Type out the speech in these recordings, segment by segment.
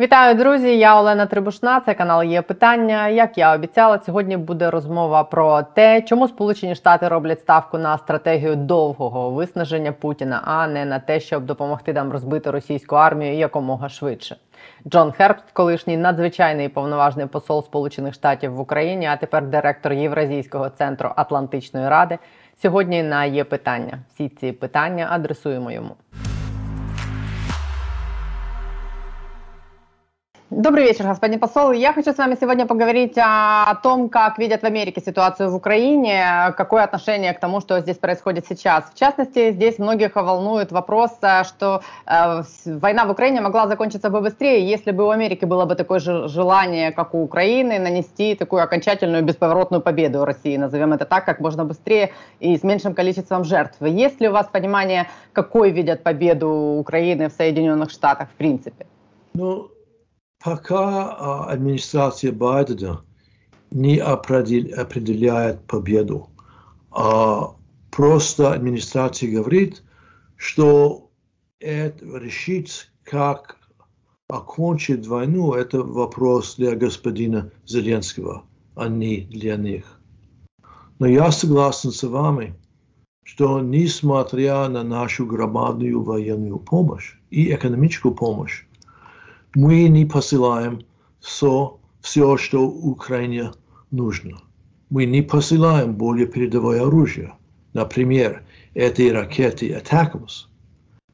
Вітаю, друзі! Я Олена Трибушна. Це канал є питання. Як я обіцяла, сьогодні буде розмова про те, чому Сполучені Штати роблять ставку на стратегію довгого виснаження Путіна, а не на те, щоб допомогти нам розбити російську армію якомога швидше. Джон Хербст, колишній надзвичайний повноважний посол Сполучених Штатів в Україні, а тепер директор Євразійського центру Атлантичної ради. Сьогодні на є питання. Всі ці питання адресуємо йому. Добрый вечер, господин посол. Я хочу с вами сегодня поговорить о том, как видят в Америке ситуацию в Украине, какое отношение к тому, что здесь происходит сейчас. В частности, здесь многих волнует вопрос, что э, война в Украине могла закончиться бы быстрее, если бы у Америки было бы такое же желание, как у Украины, нанести такую окончательную бесповоротную победу России, назовем это так, как можно быстрее и с меньшим количеством жертв. Есть ли у вас понимание, какой видят победу Украины в Соединенных Штатах в принципе? Ну, пока администрация Байдена не определяет победу, а просто администрация говорит, что это решить, как окончить войну, это вопрос для господина Зеленского, а не для них. Но я согласен с вами, что несмотря на нашу громадную военную помощь и экономическую помощь, мы не посылаем все, все, что Украине нужно. Мы не посылаем более передовое оружие. Например, эти ракеты Атакамс,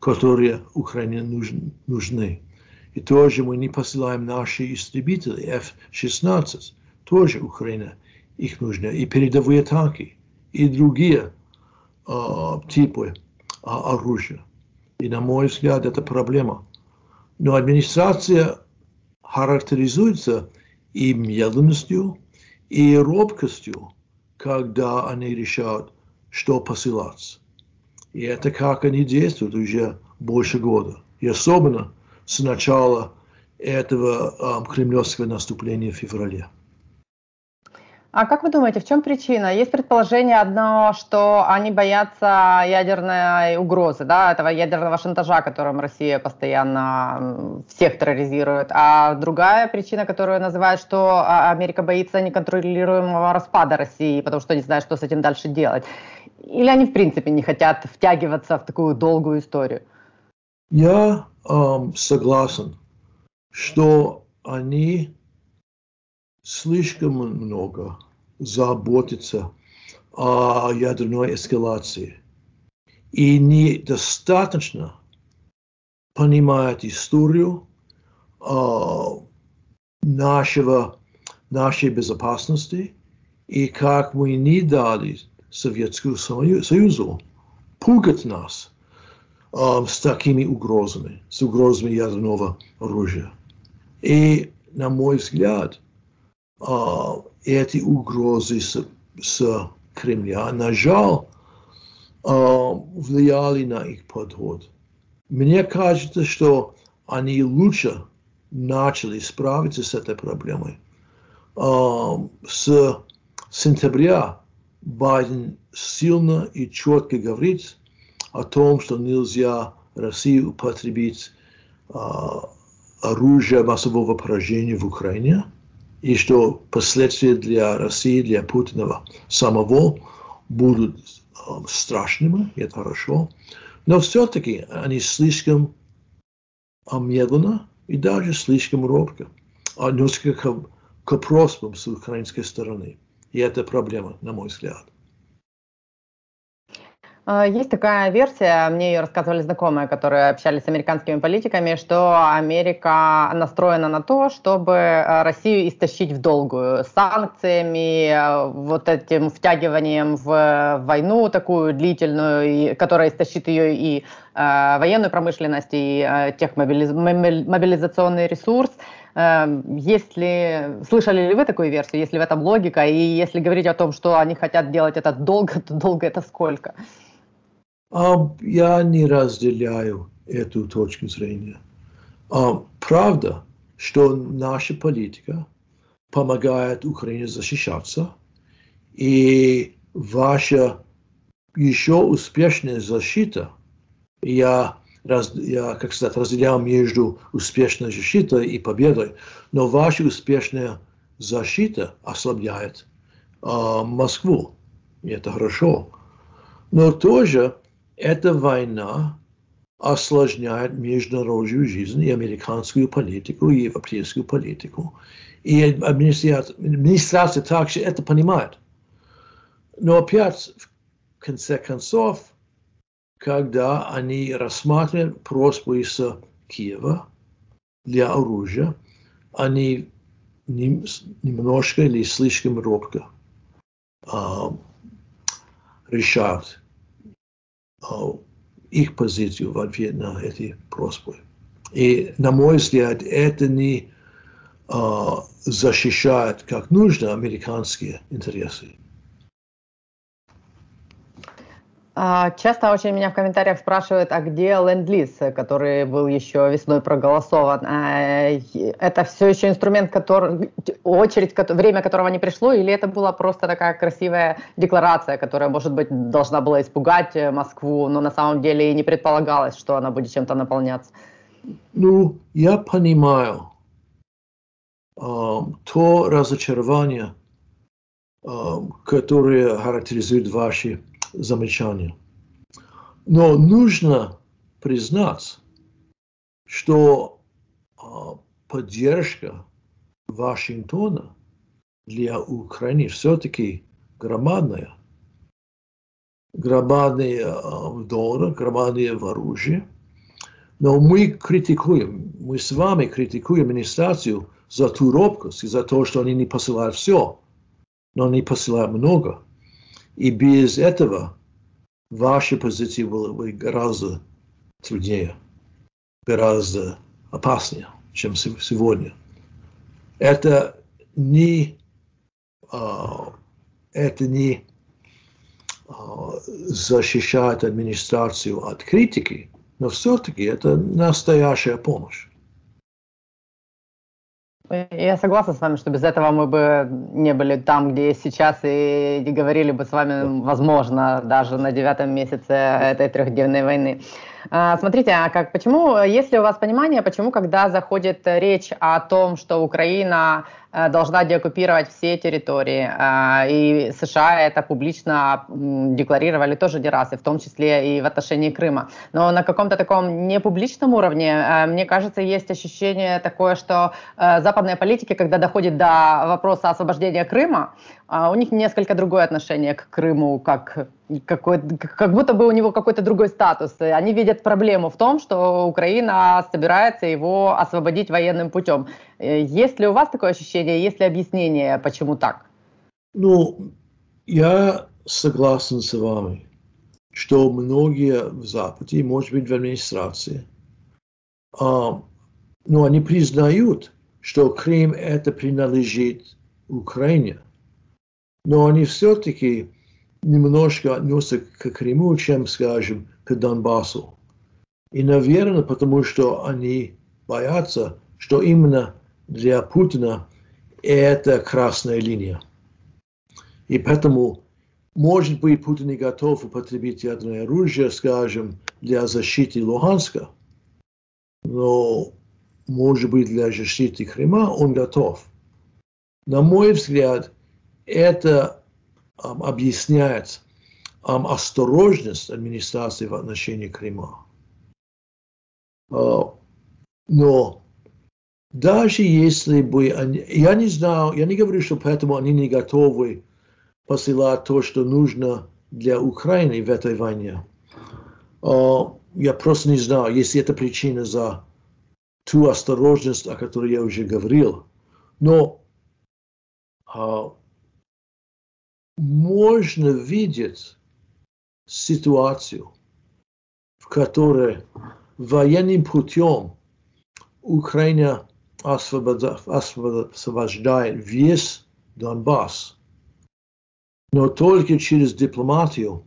которые Украине нужны. И тоже мы не посылаем наши истребители F-16, тоже Украина их нужны. И передовые танки, и другие э, типы э, оружия. И на мой взгляд, это проблема. Но администрация характеризуется и медленностью, и робкостью, когда они решают, что посылать. И это как они действуют уже больше года. И особенно с начала этого э, кремлевского наступления в феврале. А как вы думаете, в чем причина? Есть предположение одно, что они боятся ядерной угрозы, да, этого ядерного шантажа, которым Россия постоянно всех терроризирует. А другая причина, которую называют, что а, Америка боится неконтролируемого распада России, потому что не знает, что с этим дальше делать. Или они в принципе не хотят втягиваться в такую долгую историю? Я эм, согласен, что они слишком много заботиться о ядерной эскалации и недостаточно понимает историю э, нашего, нашей безопасности и как мы не дали Советскому Союзу пугать нас э, с такими угрозами, с угрозами ядерного оружия. И, на мой взгляд, uh, эти угрозы с, с Кремля, на жаль, uh, влияли на их подход. Мне кажется, что они лучше начали справиться с этой проблемой. Uh, с сентября Байден сильно и четко говорит о том, что нельзя России употребить uh, оружие массового поражения в Украине – и что последствия для России, для Путина самого будут э, страшными, это хорошо. Но все-таки они слишком медленно и даже слишком робко относятся к, к просьбам с украинской стороны. И это проблема, на мой взгляд. А, есть такая версия, мне ее рассказывали знакомые, которые общались с американскими политиками, что Америка настроена на то, чтобы э, Россию истощить в долгую санкциями, э, вот этим втягиванием в войну такую длительную, которая истощит ее и э, военную промышленность, и э, тех мобилиз... мобилизационный ресурс. Если слышали ли вы такую версию, если в этом логика, и если говорить о том, что они хотят делать это долго, то долго это сколько? Я не разделяю эту точку зрения. Правда, что наша политика помогает Украине защищаться, и ваша еще успешная защита, я раз, я, как сказать, разделяю между успешной защитой и победой, но ваша успешная защита ослабляет э, Москву, и это хорошо. Но тоже эта война осложняет международную жизнь и американскую политику, и европейскую политику. И администрация, администрация также это понимает. Но опять, в конце концов, когда они рассматривают просьбу из Киева для оружия, они немножко или слишком робко uh, решают их позицию в ответ на эти просьбы. И, на мой взгляд, это не uh, защищает как нужно американские интересы. А, часто очень меня в комментариях спрашивают, а где ленд-лиз, который был еще весной проголосован? А, это все еще инструмент, который, очередь, время которого не пришло, или это была просто такая красивая декларация, которая, может быть, должна была испугать э, Москву, но на самом деле и не предполагалось, что она будет чем-то наполняться? Ну, я понимаю э, то разочарование, э, которое характеризует ваши замечания. Но нужно признать, что а, поддержка Вашингтона для Украины все-таки громадная. Громадные в долларах, громадные в оружии. Но мы критикуем, мы с вами критикуем администрацию за ту робкость и за то, что они не посылают все, но они посылают много. И без этого ваша позиция была бы гораздо труднее, гораздо опаснее, чем сегодня. Это не, uh, это не uh, защищает администрацию от критики, но все-таки это настоящая помощь. Я согласна с вами, что без этого мы бы не были там, где есть сейчас, и не говорили бы с вами, возможно, даже на девятом месяце этой трехдневной войны. А, смотрите, а как, почему, есть ли у вас понимание, почему, когда заходит речь о том, что Украина должна деоккупировать все территории. Э, и США это публично декларировали тоже не раз, и в том числе и в отношении Крыма. Но на каком-то таком непубличном уровне, э, мне кажется, есть ощущение такое, что западные политики, когда доходит до вопроса освобождения Крыма, у них несколько другое отношение к Крыму, как, какой, как будто бы у него какой-то другой статус. Они видят проблему в том, что Украина собирается его освободить военным путем. Есть ли у вас такое ощущение? есть ли объяснение, почему так? Ну, я согласен с вами, что многие в Западе, может быть, в администрации, а, но они признают, что Крым это принадлежит Украине. Но они все-таки немножко относятся к Крыму, чем, скажем, к Донбассу. И, наверное, потому что они боятся, что именно для Путина это красная линия. И поэтому, может быть, Путин не готов употребить ядерное оружие, скажем, для защиты Луганска, но, может быть, для защиты Крыма он готов. На мой взгляд, это um, объясняет um, осторожность администрации в отношении Крыма. Uh, но даже если бы они, я не знаю, я не говорю, что поэтому они не готовы посылать то, что нужно для Украины в этой войне. Uh, я просто не знаю, если это причина за ту осторожность, о которой я уже говорил. Но uh, можно видеть ситуацию, в которой военным путем Украина освобождает весь Донбасс. Но только через дипломатию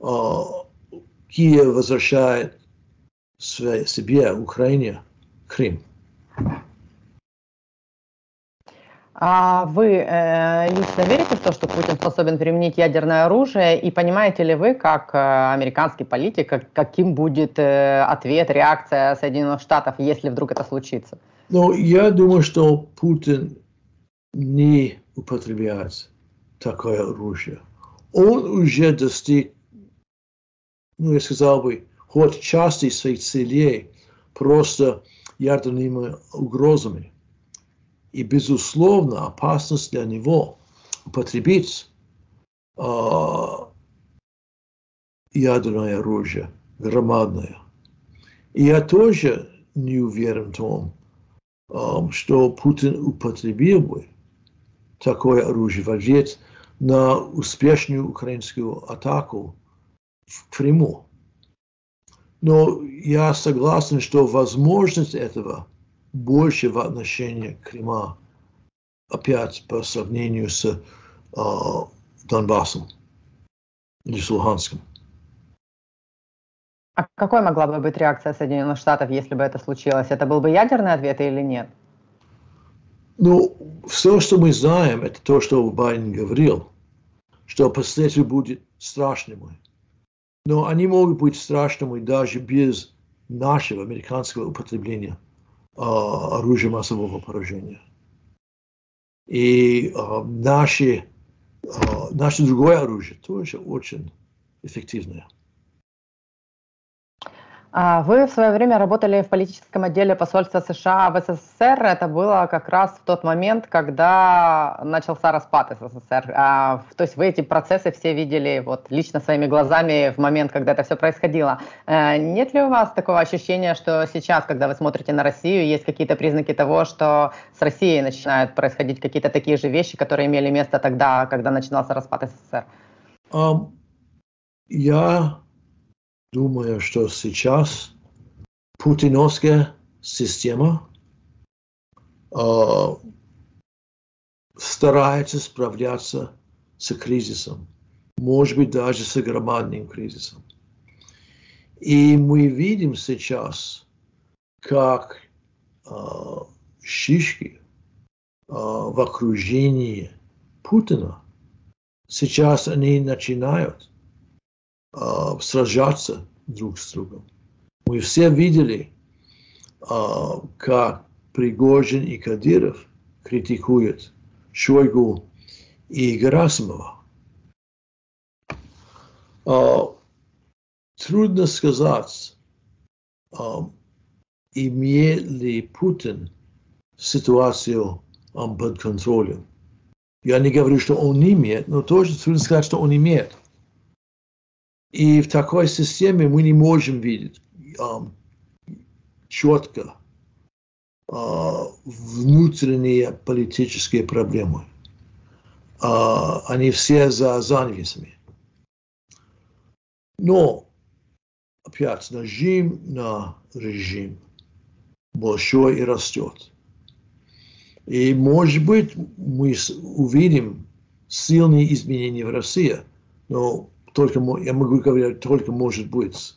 э, Киев возвращает себе, Украине, Крым. А вы э, лично верите в то, что Путин способен применить ядерное оружие? И понимаете ли вы, как э, американский политик, как, каким будет э, ответ, реакция Соединенных Штатов, если вдруг это случится? Ну, я думаю, что Путин не употребляет такое оружие. Он уже достиг, ну, я сказал бы, хоть части своих целей просто ядерными угрозами. И, безусловно, опасность для него употребить э, ядерное оружие громадное. И я тоже не уверен в том, что Путин употребил бы такое оружие в ответ на успешную украинскую атаку в Крыму. Но я согласен, что возможность этого больше в отношении Крыма, опять по сравнению с э, Донбассом или с Луганском. А какой могла бы быть реакция Соединенных Штатов, если бы это случилось? Это был бы ядерный ответ или нет? Ну, все, что мы знаем, это то, что Байден говорил, что последствия будут страшными. Но они могут быть страшными даже без нашего американского употребления а, оружия массового поражения. И а, наши, а, наше другое оружие тоже очень эффективное. А вы в свое время работали в политическом отделе посольства США в СССР. Это было как раз в тот момент, когда начался распад СССР. А, то есть вы эти процессы все видели вот, лично своими глазами в момент, когда это все происходило. А, нет ли у вас такого ощущения, что сейчас, когда вы смотрите на Россию, есть какие-то признаки того, что с Россией начинают происходить какие-то такие же вещи, которые имели место тогда, когда начинался распад СССР? Um, я думаю, что сейчас путиновская система э, старается справляться с кризисом, может быть, даже с громадным кризисом. И мы видим сейчас, как э, шишки э, в окружении Путина, сейчас они начинают э, сражаться друг с другом. Мы все видели, э, как Пригожин и Кадиров критикуют Шойгу и Герасимова. Э, трудно сказать, э, имеет ли Путин ситуацию um, под контролем. Я не говорю, что он не имеет, но тоже трудно сказать, что он имеет. И в такой системе мы не можем видеть um, четко uh, внутренние политические проблемы. Uh, они все за занавесами. Но, опять, нажим на режим большой и растет. И, может быть, мы увидим сильные изменения в России, но только, я могу говорить, только может быть,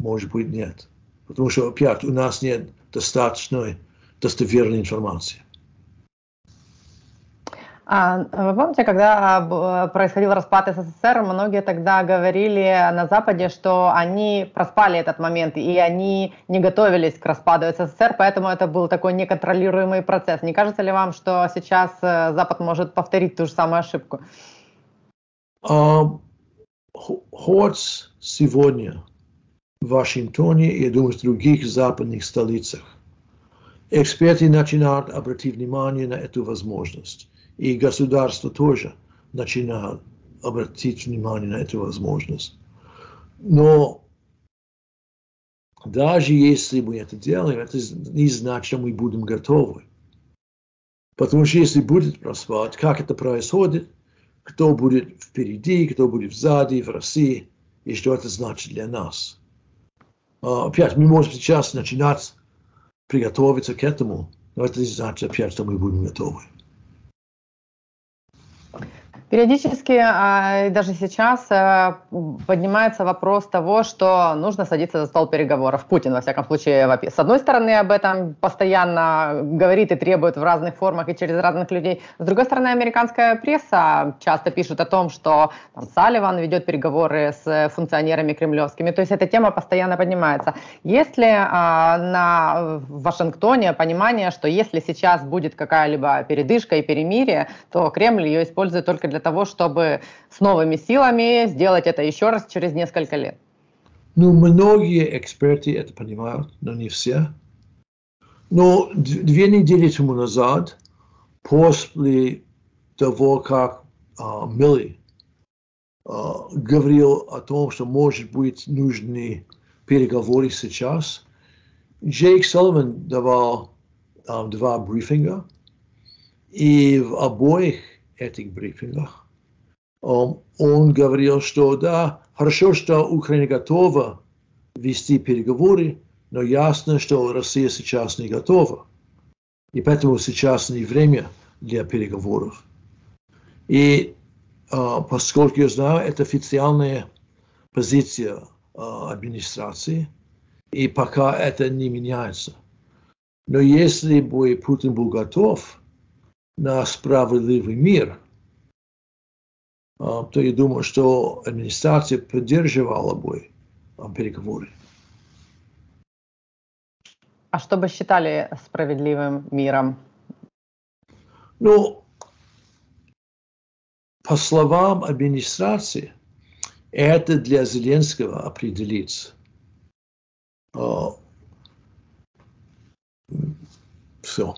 может быть нет. Потому что, опять, у нас нет достаточной достоверной информации. А, вы помните, когда происходил распад СССР, многие тогда говорили на Западе, что они проспали этот момент, и они не готовились к распаду СССР, поэтому это был такой неконтролируемый процесс. Не кажется ли вам, что сейчас э, Запад может повторить ту же самую ошибку? Um, хоть сегодня в Вашингтоне и, я думаю, в других западных столицах эксперты начинают обратить внимание на эту возможность. И государство тоже начинает обратить внимание на эту возможность. Но даже если мы это делаем, это не значит, что мы будем готовы. Потому что если будет распад, как это происходит – кто будет впереди, кто будет сзади в России, и что это значит для нас. Uh, опять, мы можем сейчас начинать приготовиться к этому, но это не значит опять, что мы будем готовы. Периодически, а, даже сейчас, э, поднимается вопрос того, что нужно садиться за стол переговоров. Путин, во всяком случае, с одной стороны, об этом постоянно говорит и требует в разных формах и через разных людей. С другой стороны, американская пресса часто пишет о том, что там, Салливан ведет переговоры с функционерами кремлевскими. То есть эта тема постоянно поднимается. Есть ли а, на Вашингтоне понимание, что если сейчас будет какая-либо передышка и перемирие, то Кремль ее использует только для того, чтобы с новыми силами сделать это еще раз через несколько лет? Ну, многие эксперты это понимают, но не все. Но две недели тому назад, после того, как uh, Милли uh, говорил о том, что, может быть, нужны переговоры сейчас, Джейк Салливан давал um, два брифинга, и в обоих этих брифингах он говорил, что да, хорошо, что Украина готова вести переговоры, но ясно, что Россия сейчас не готова. И поэтому сейчас не время для переговоров. И поскольку я знаю, это официальная позиция администрации, и пока это не меняется. Но если бы Путин был готов на справедливый мир – то я думаю, что администрация поддерживала бы переговоры. А что бы считали справедливым миром? Ну, по словам администрации, это для Зеленского определиться. Все.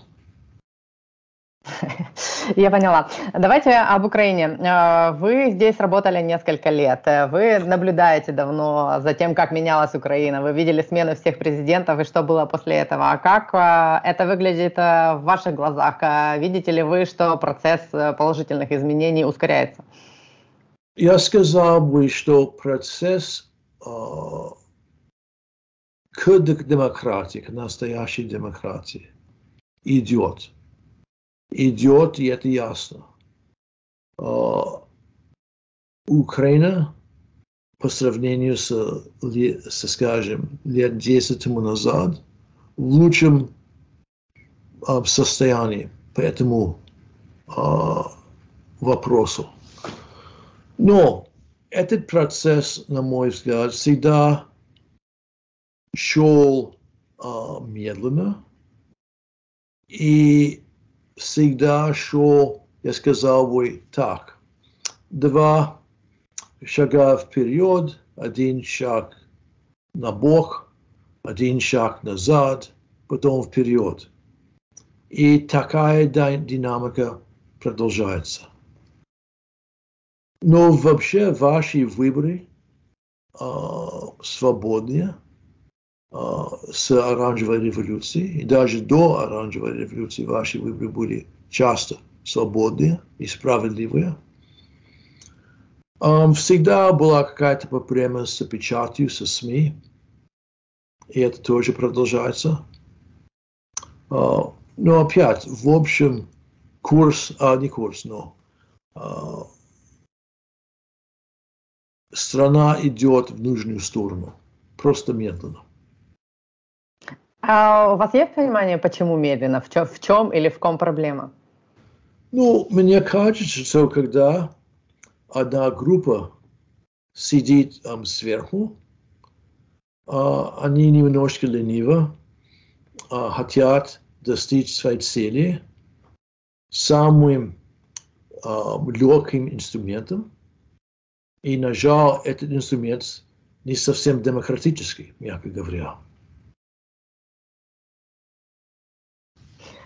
Я поняла. Давайте об Украине. Э, вы здесь работали несколько лет. Вы наблюдаете давно за тем, как менялась Украина. Вы видели смену всех президентов и что было после этого. А как э, это выглядит э, в ваших глазах? Видите ли вы, что процесс положительных изменений ускоряется? Я сказал бы, что процесс э, к демократии, к настоящей демократии идет идет, и это ясно. А, Украина по сравнению с, с, скажем, лет 10 тому назад в лучшем а, состоянии по этому а, вопросу. Но этот процесс, на мой взгляд, всегда шел медленно, и всегда шел, я сказал бы так, два шага вперед, один шаг на бок, один шаг назад, потом вперед. И такая динамика продолжается. Но вообще ваши выборы э, свободные, с оранжевой революции, и даже до оранжевой революции ваши выборы были часто свободные и справедливые. Всегда была какая-то проблема с печатью, со СМИ, и это тоже продолжается. Но опять, в общем, курс, а не курс, но страна идет в нужную сторону, просто медленно. А у вас есть понимание, почему медленно? В чем, в чем или в ком проблема? Ну, мне кажется, что когда одна группа сидит um, сверху, uh, они немножко лениво uh, хотят достичь своей цели самым uh, легким инструментом. И, на жаль, этот инструмент не совсем демократический, мягко говоря.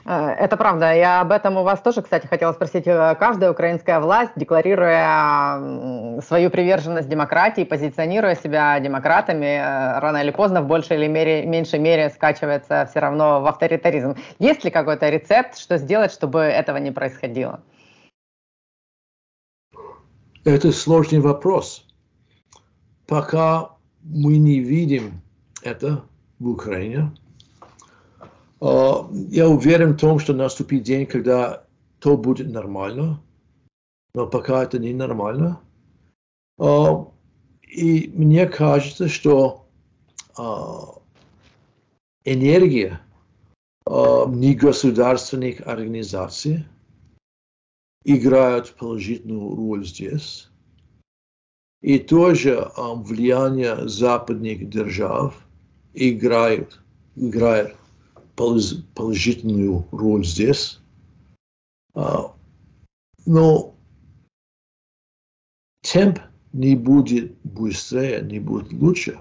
Это правда. Я об этом у вас тоже, кстати, хотела спросить. Э, каждая украинская власть, декларируя свою приверженность демократии, позиционируя себя демократами, э, рано или поздно в большей или мере, меньшей мере скачивается все равно в авторитаризм. Есть ли какой-то рецепт, что сделать, чтобы этого не происходило? Это сложный вопрос. Пока мы не видим это в Украине, я уверен в том, что наступит день, когда то будет нормально. но пока это ненормально. А, и мне кажется, что а, энергия негосударственных организаций играет положительную роль здесь. И тоже влияние западных держав играет, играет положительную роль здесь. Но темп не будет быстрее, не будет лучше,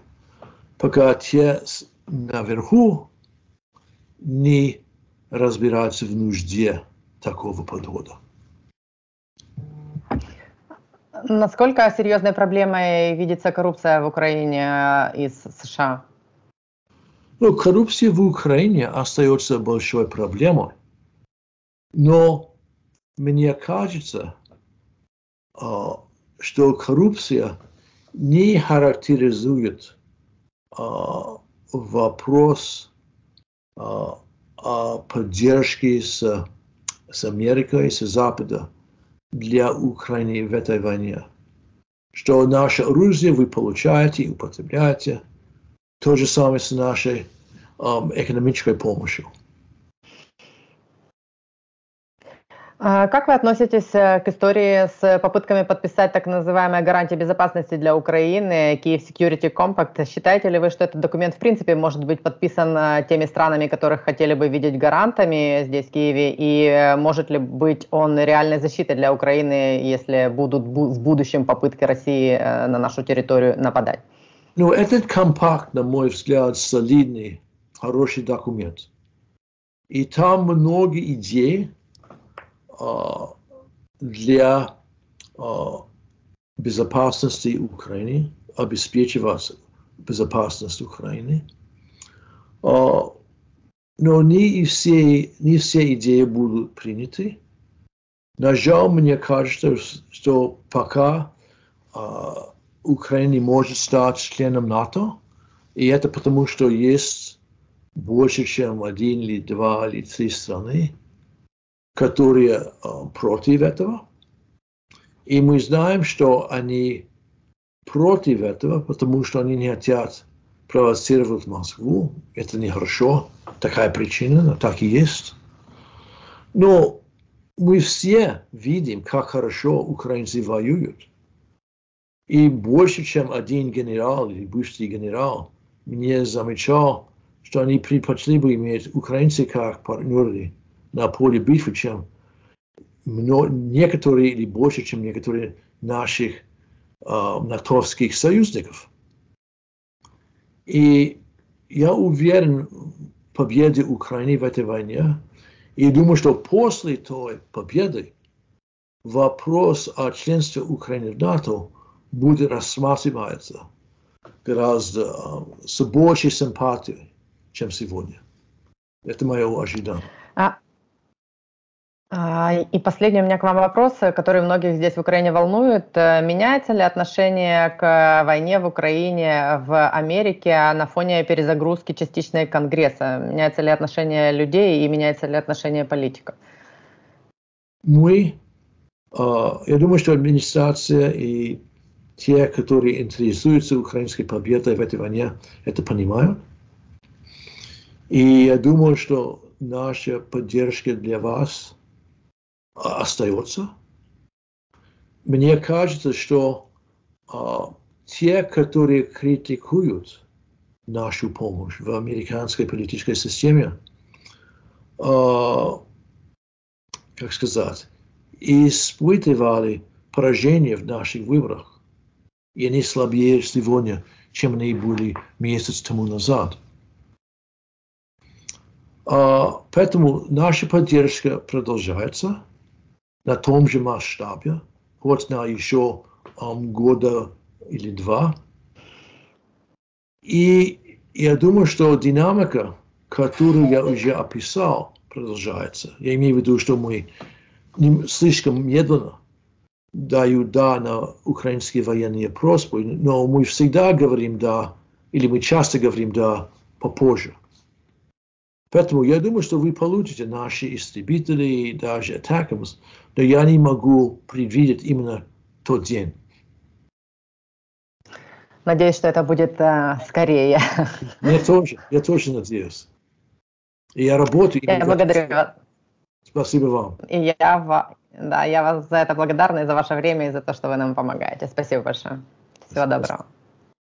пока те наверху не разбираются в нужде такого подхода. Насколько серьезной проблемой видится коррупция в Украине э, из США? Ну, коррупция в Украине остается большой проблемой. Но мне кажется, а, что коррупция не характеризует а, вопрос а, о поддержке с, с Америкой, с Запада для Украины в этой войне. Что наше оружие вы получаете и употребляете. То же самое с нашей um, экономической помощью. А как вы относитесь э, к истории с попытками подписать так называемые гарантии безопасности для Украины, Kiev Security Compact? Считаете ли вы, что этот документ в принципе может быть подписан э, теми странами, которых хотели бы видеть гарантами здесь, в Киеве? И э, может ли быть он реальной защитой для Украины, если будут в будущем попытки России на нашу территорию нападать? Ну, этот компакт, на мой взгляд, солидный, хороший документ. И там много идей, для безопасности Украины, обеспечивать безопасность Украины. Но не все, не все идеи будут приняты. На жаль, мне кажется, что пока Украина может стать членом НАТО, и это потому, что есть больше, чем один или два или три страны, которые э, против этого. И мы знаем, что они против этого, потому что они не хотят провоцировать Москву. Это нехорошо. Такая причина, но так и есть. Но мы все видим, как хорошо украинцы воюют. И больше, чем один генерал или бывший генерал мне замечал, что они предпочли бы иметь украинцы как партнеры на поле битвы, чем некоторые или больше, чем некоторые наших э, натовских союзников. И я уверен в победе Украины в этой войне. И думаю, что после той победы вопрос о членстве Украины в НАТО будет рассматриваться гораздо э, с большей симпатией, чем сегодня. Это мое ожидание. А а, и последний у меня к вам вопрос, который многих здесь в Украине волнует. Э, меняется ли отношение к войне в Украине в Америке на фоне перезагрузки частичной Конгресса? Меняется ли отношение людей и меняется ли отношение политиков? Мы, а, я думаю, что администрация и те, которые интересуются украинской победой в этой войне, это понимают. И я думаю, что наша поддержка для вас – остается. Мне кажется, что а, те, которые критикуют нашу помощь в американской политической системе, а, как сказать, испытывали поражение в наших выборах. И они слабее сегодня, чем они были месяц тому назад. А, поэтому наша поддержка продолжается на том же масштабе, хоть на еще um, года или два. И я думаю, что динамика, которую я уже описал, продолжается. Я имею в виду, что мы слишком медленно дают да на украинские военные просьбы, но мы всегда говорим да, или мы часто говорим да попозже. Поэтому я думаю, что вы получите наши истребители, даже Attackams, но я не могу предвидеть именно тот день. Надеюсь, что это будет э, скорее. Я тоже, я тоже надеюсь. И я работаю. Я благодарю вас. Спасибо вам. И я, да, я вас за это благодарна и за ваше время, и за то, что вы нам помогаете. Спасибо большое. Всего Спасибо. доброго.